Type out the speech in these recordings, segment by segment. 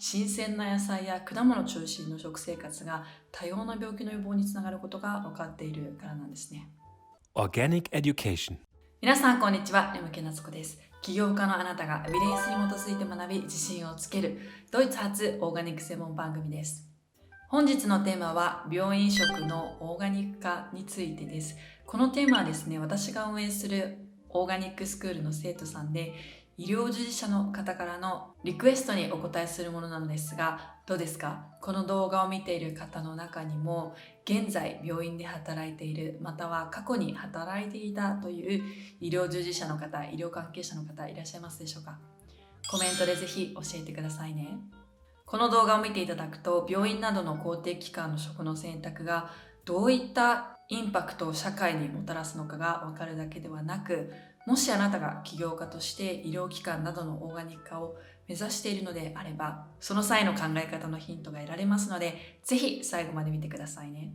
新鮮な野菜や果物中心の食生活が多様な病気の予防につながることが分かっているからなんですね。Organic Education. 皆さんこんにちは山木夏子です。起業家のあなたがエビデンスに基づいて学び自信をつける。ドイツ発オーガニック専門番組です。本日のテーマは病院食のオーガニック化についてです。このテーマはですね私が運営するオーガニックスクールの生徒さんで医療従事者の方からのリクエストにお答えするものなのですがどうですか？この動画を見ている方の中にも現在病院で働いているまたは過去に働いていたという医療従事者の方医療関係者の方いらっしゃいますでしょうか？コメントでぜひ教えてくださいね。この動画を見ていただくと病院などの公的機関の職の選択がどういったインパクトを社会にもたらすのかが分かるだけではなくもしあなたが起業家として医療機関などのオーガニック化を目指しているのであれば、その際の考え方のヒントが得られますので、ぜひ最後まで見てくださいね。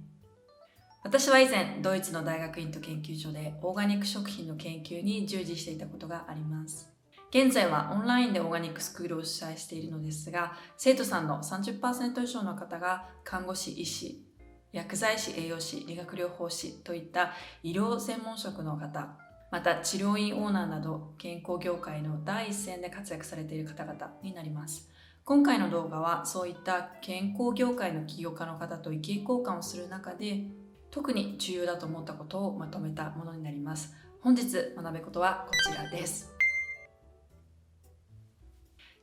私は以前、ドイツの大学院と研究所でオーガニック食品の研究に従事していたことがあります。現在はオンラインでオーガニックスクールを主催しているのですが、生徒さんの30%以上の方が看護師、医師、薬剤師、栄養士、理学療法士といった医療専門職の方また治療院オーナーなど健康業界の第一線で活躍されている方々になります。今回の動画はそういった健康業界の起業家の方と意見交換をする中で特に重要だと思ったことをまとめたものになります。本日学べことはこちらです。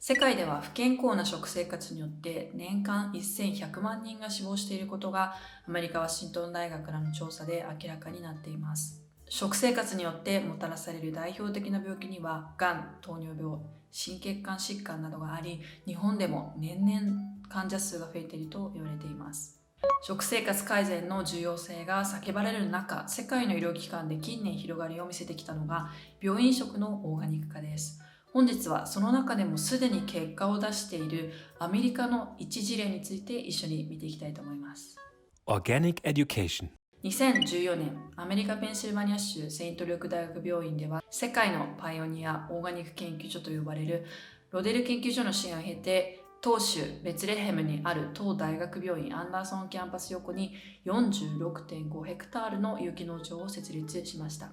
世界では不健康な食生活によって年間1100万人が死亡していることがアメリカ・ワシントン大学らの調査で明らかになっています。食生活によってもたらされる代表的な病気にはがん糖尿病心血管疾患などがあり日本でも年々患者数が増えていると言われています。食生活改善の重要性が叫ばれる中世界の医療機関で近年広がりを見せてきたのが病院食のオーガニック化です。本日はその中でもすでに結果を出しているアメリカの一事例について一緒に見ていきたいと思います。Organic Education. 2014年アメリカ・ペンシルバニア州セイントルーク大学病院では世界のパイオニアオーガニック研究所と呼ばれるロデル研究所の支援を経て当州ベツレヘムにある当大学病院アンダーソンキャンパス横に46.5ヘクタールの有機農場を設立しました。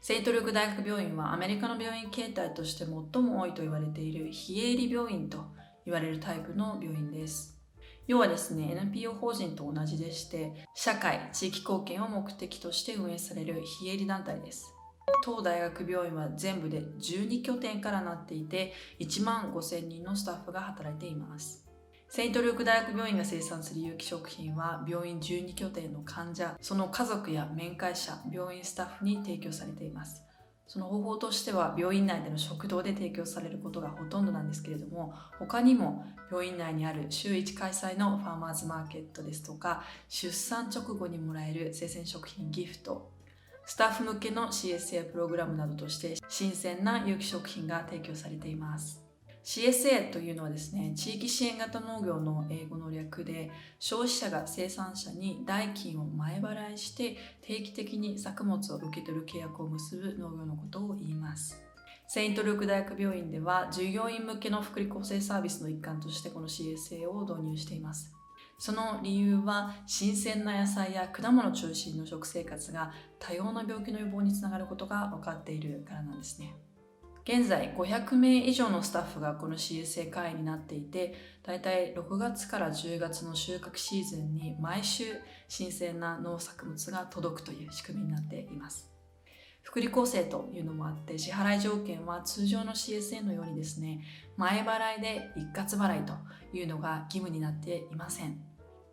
セイントルーク大学病院はアメリカの病院形態として最も多いと言われている非営利病院と言われるタイプの病院です。要はですね NPO 法人と同じでして社会地域貢献を目的として運営される非営利団体です。当大学病院は全部で12拠点からなっていて1万5000人のスタッフが働いています。セイントルーク大学病院が生産する有機食品は病院12拠点の患者その家族や面会者病院スタッフに提供されています。その方法としては病院内での食堂で提供されることがほとんどなんですけれども他にも病院内にある週1開催のファーマーズマーケットですとか出産直後にもらえる生鮮食品ギフトスタッフ向けの CSA プログラムなどとして新鮮な有機食品が提供されています。CSA というのはですね、地域支援型農業の英語の略で、消費者が生産者に代金を前払いして定期的に作物を受け取る契約を結ぶ農業のことを言います。セイントルーク大学病院では従業員向けの福利厚生サービスの一環としてこの CSA を導入しています。その理由は新鮮な野菜や果物中心の食生活が多様な病気の予防につながることが分かっているからなんですね。現在500名以上のスタッフがこの CSA 会員になっていてだいたい6月から10月の収穫シーズンに毎週新鮮な農作物が届くという仕組みになっています。福利厚生というのもあって支払い条件は通常の CSA のようにですね前払いで一括払いというのが義務になっていません。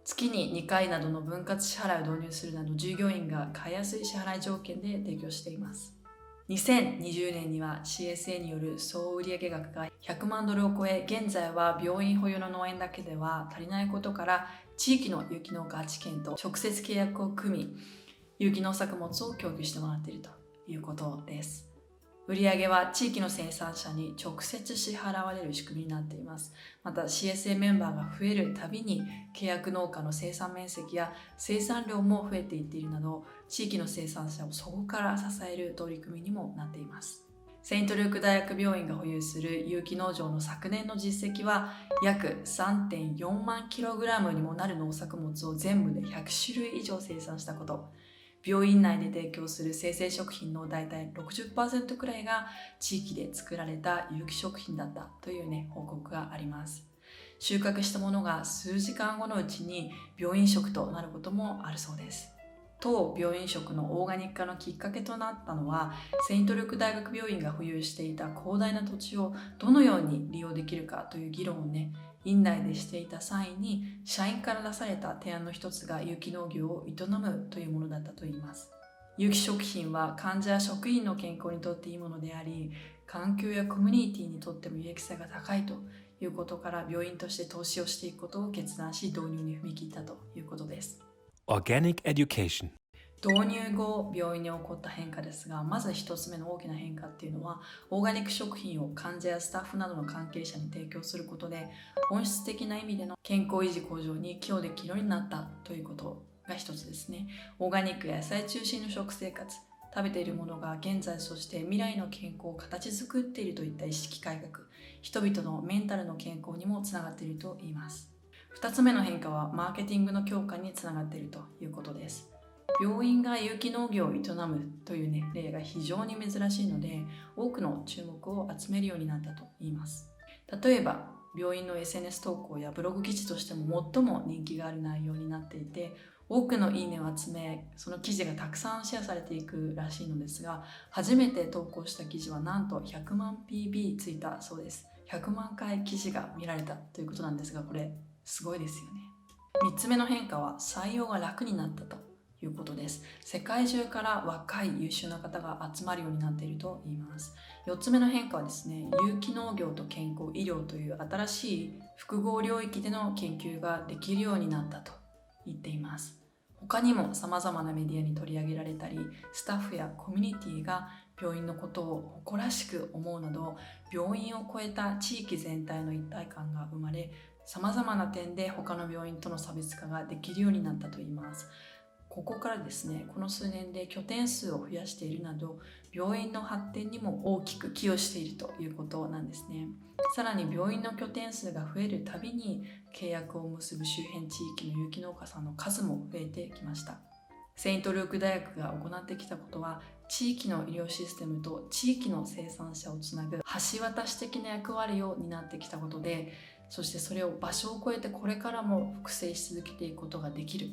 月に2回などの分割支払いを導入するなど従業員が買いやすい支払い条件で提供しています。2020年には CSA による総売上額が100万ドルを超え現在は病院保有の農園だけでは足りないことから地域の有機農家知見と直接契約を組み有機農作物を供給してもらっているということです。売上は地域の生産者に直接支払われる仕組みになっています。また CSA メンバーが増えるたびに契約農家の生産面積や生産量も増えていっているなど地域の生産者をそこから支える取り組みにもなっています。セイントルーク大学病院が保有する有機農場の昨年の実績は約3.4万 kg にもなる農作物を全部で100種類以上生産したこと病院内で提供する生鮮食品の大体60%くらいが地域で作られた有機食品だったというね報告があります。収穫したものが数時間後のうちに病院食となることもあるそうです。当病院食のオーガニック化のきっかけとなったのはセイントルク大学病院が保有していた広大な土地をどのように利用できるかという議論をね院内でしていた際に社員から出された提案の一つが有機農業を営むというものだったといいます有機食品は患者や職員の健康にとっていいものであり環境やコミュニティにとっても有益性が高いということから病院として投資をしていくことを決断し導入に踏み切ったということです Organic Education. 導入後病院に起こった変化ですがまず1つ目の大きな変化っていうのはオーガニック食品を患者やスタッフなどの関係者に提供することで本質的な意味での健康維持向上に寄与できるようになったということが一つですね。オーガニックや野菜中心の食生活食べているものが現在そして未来の健康を形作っているといった意識改革人々のメンタルの健康にもつながっていると言います。2つ目の変化はマーケティングの強化につながっているということです。病院が有機農業を営むという、ね、例が非常に珍しいので多くの注目を集めるようになったと言います。例えば病院の SNS 投稿やブログ記事としても最も人気がある内容になっていて多くのいいねを集めその記事がたくさんシェアされていくらしいのですが初めて投稿した記事はなんと100万 PB ついたそうです。100万回記事が見られたということなんですがこれすごいですよね。3つ目の変化は採用が楽になったと。いうことです。世界中から若い優秀な方が集まるようになっていると言います。4つ目の変化はですね有機農業と健康医療という新しい複合領域での研究ができるようになったと言っています。他にも様々なメディアに取り上げられたりスタッフやコミュニティが病院のことを誇らしく思うなど病院を超えた地域全体の一体感が生まれ様々な点で他の病院との差別化ができるようになったといいます。ここからですねこの数年で拠点数を増やしているなど病院の発展にも大きく寄与しているということなんですね。さらに病院の拠点数が増えるたびに契約を結ぶ周辺地域の有機農家さんの数も増えてきました。セイントルーク大学が行ってきたことは地域の医療システムと地域の生産者をつなぐ橋渡し的な役割を担ってきたことでそしてそれを場所を超えてこれからも複製し続けていくことができる。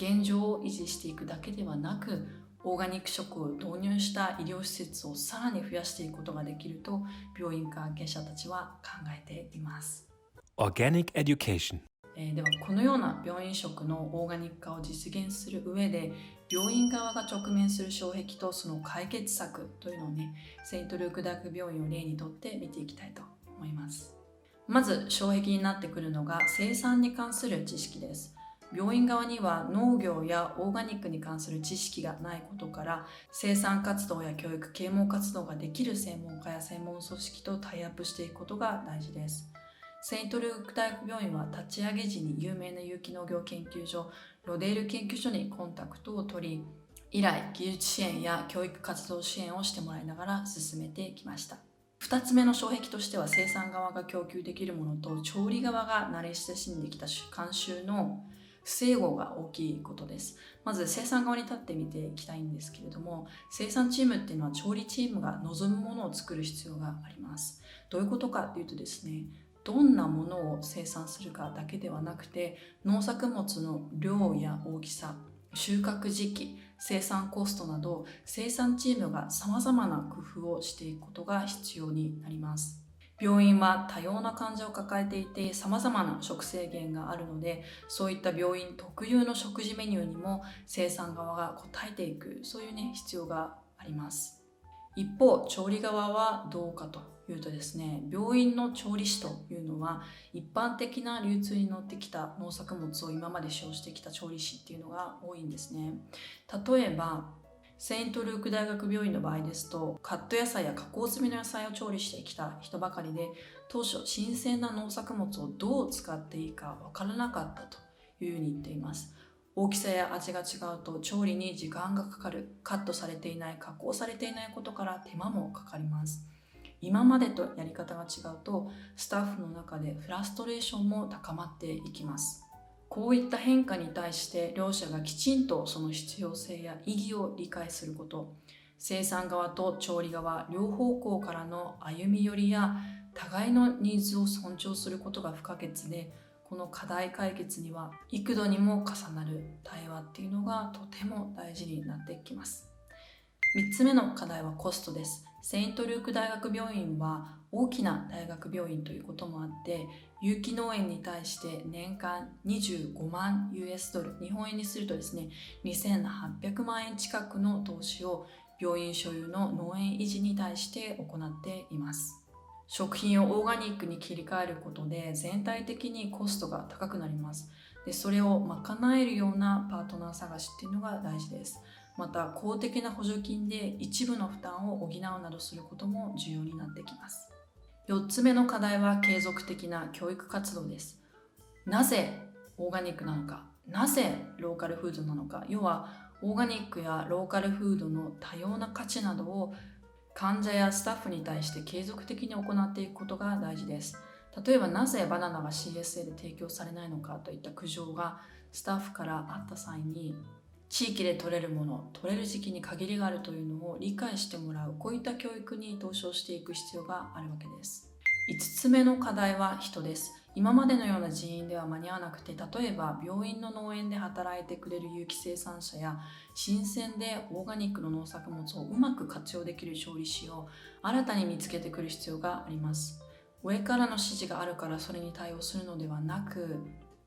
現状を維持していくだけではなくオーガニック食を導入した医療施設をさらに増やしていくことができると病院関係者たちは考えています。Organic Education. えー、ではこのような病院食のオーガニック化を実現する上で病院側が直面する障壁とその解決策というのをねセイントルーク大学病院を例にとって見ていきたいと思います。まず障壁になってくるのが生産に関する知識です病院側には農業やオーガニックに関する知識がないことから生産活動や教育啓蒙活動ができる専門家や専門組織とタイアップしていくことが大事です。セイントルーク大学病院は立ち上げ時に有名な有機農業研究所ロデール研究所にコンタクトを取り以来技術支援や教育活動支援をしてもらいながら進めてきました。2つ目の障壁としては生産側が供給できるものと調理側が慣れ親しんできた慣習の不整合が大きいことです。まず生産側に立ってみていきたいんですけれども生産チームっていうのは調理チームが望むものを作る必要があります。どういうことかっていうとですねどんなものを生産するかだけではなくて農作物の量や大きさ収穫時期生産コストなど生産チームがさまざまな工夫をしていくことが必要になります。病院は多様な患者を抱えていて様々な食制限があるのでそういった病院特有の食事メニューにも生産側が応えていくそういうね必要があります。一方調理側はどうかというとですね病院の調理師というのは一般的な流通に乗ってきた農作物を今まで使用してきた調理師っていうのが多いんですね。例えばセイントルーク大学病院の場合ですとカット野菜や加工済みの野菜を調理してきた人ばかりで当初新鮮な農作物をどう使っていいかわからなかったというふうに言っています。大きさや味が違うと調理に時間がかかるカットされていない加工されていないことから手間もかかります。今までとやり方が違うとスタッフの中でフラストレーションも高まっていきます。こういった変化に対して両者がきちんとその必要性や意義を理解すること。生産側と調理側両方向からの歩み寄りや互いのニーズを尊重することが不可欠でこの課題解決には幾度にも重なる対話っていうのがとても大事になってきます。3つ目の課題はコストです。セイント・ルーク大学病院は大きな大学病院ということもあって有機農園に対して年間25万 US ドル日本円にするとですね2800万円近くの投資を病院所有の農園維持に対して行っています。食品をオーガニックに切り替えることで全体的にコストが高くなります。でそれを賄えるようなパートナー探しっていうのが大事です。また公的な補助金で一部の負担を補うなどすることも重要になってきます。4つ目の課題は継続的な教育活動です。なぜオーガニックなのかなぜローカルフードなのか要はオーガニックやローカルフードの多様な価値などを患者やスタッフに対して継続的に行っていくことが大事です。例えばなぜバナナが CSA で提供されないのかといった苦情がスタッフからあった際に地域で取れるもの取れる時期に限りがあるというのを理解してもらうこういった教育に投資をしていく必要があるわけです。5つ目の課題は人です。今までのような人員では間に合わなくて例えば病院の農園で働いてくれる有機生産者や新鮮でオーガニックの農作物をうまく活用できる調理師を新たに見つけてくる必要があります。上からの指示があるからそれに対応するのではなく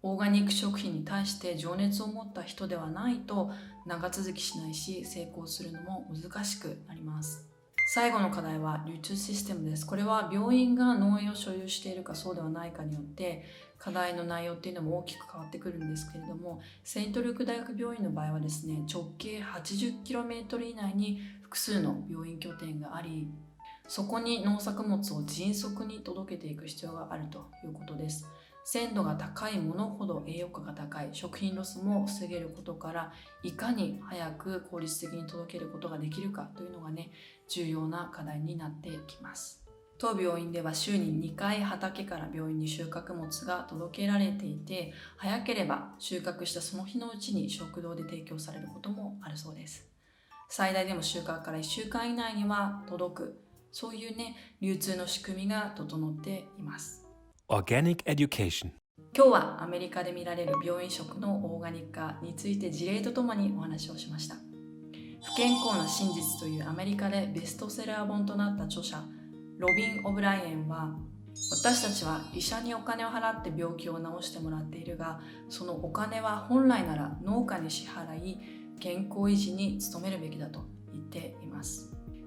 オーガニック食品に対して情熱を持った人ではないと長続きしないし成功するのも難しくなります。最後の課題は流通システムです。これは病院が農園を所有しているかそうではないかによって課題の内容っていうのも大きく変わってくるんですけれどもセイントルーク大学病院の場合はですね直径 80km 以内に複数の病院拠点がありそこに農作物を迅速に届けていく必要があるということです。鮮度が高いものほど栄養価が高い。食品ロスも防げることからいかに早く効率的に届けることができるかというのがね重要な課題になってきます。当病院では週に2回畑から病院に収穫物が届けられていて早ければ収穫したその日のうちに食堂で提供されることもあるそうです。最大でも収穫から1週間以内には届く。そういうね流通の仕組みが整っています。Organic Education. 今日はアメリカで見られる病院食のオーガニック化について事例とともにお話をしました。不健康な真実というアメリカでベストセラー本となった著者ロビン・オブライエンは私たちは医者にお金を払って病気を治してもらっているがそのお金は本来なら農家に支払い健康維持に努めるべきだと言っています。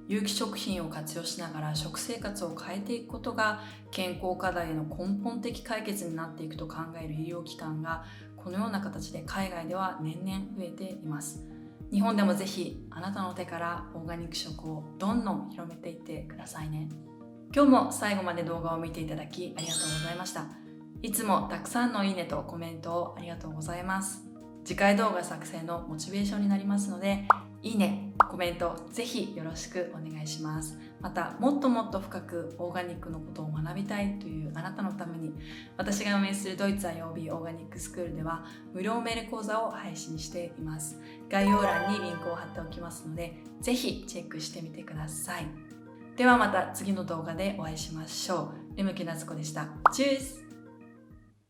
有機食品を活用しながら食生活を変えていくことが健康課題の根本的解決になっていくと考える医療機関がこのような形で海外では年々増えています。日本でもぜひあなたの手からオーガニック食をどんどん広めていってくださいね。今日も最後まで動画を見ていただきありがとうございました。いつもたくさんのいいねとコメントをありがとうございます。次回動画作成のモチベーションになりますのでいいねコメントぜひよろしくお願いします。またもっともっと深くオーガニックのことを学びたいというあなたのために私が運営するドイツ IOB オーガニックスクールでは無料メール講座を配信しています。概要欄にリンクを貼っておきますのでぜひチェックしてみてください。ではまた次の動画でお会いしましょう。レムケナツコでした。チュース。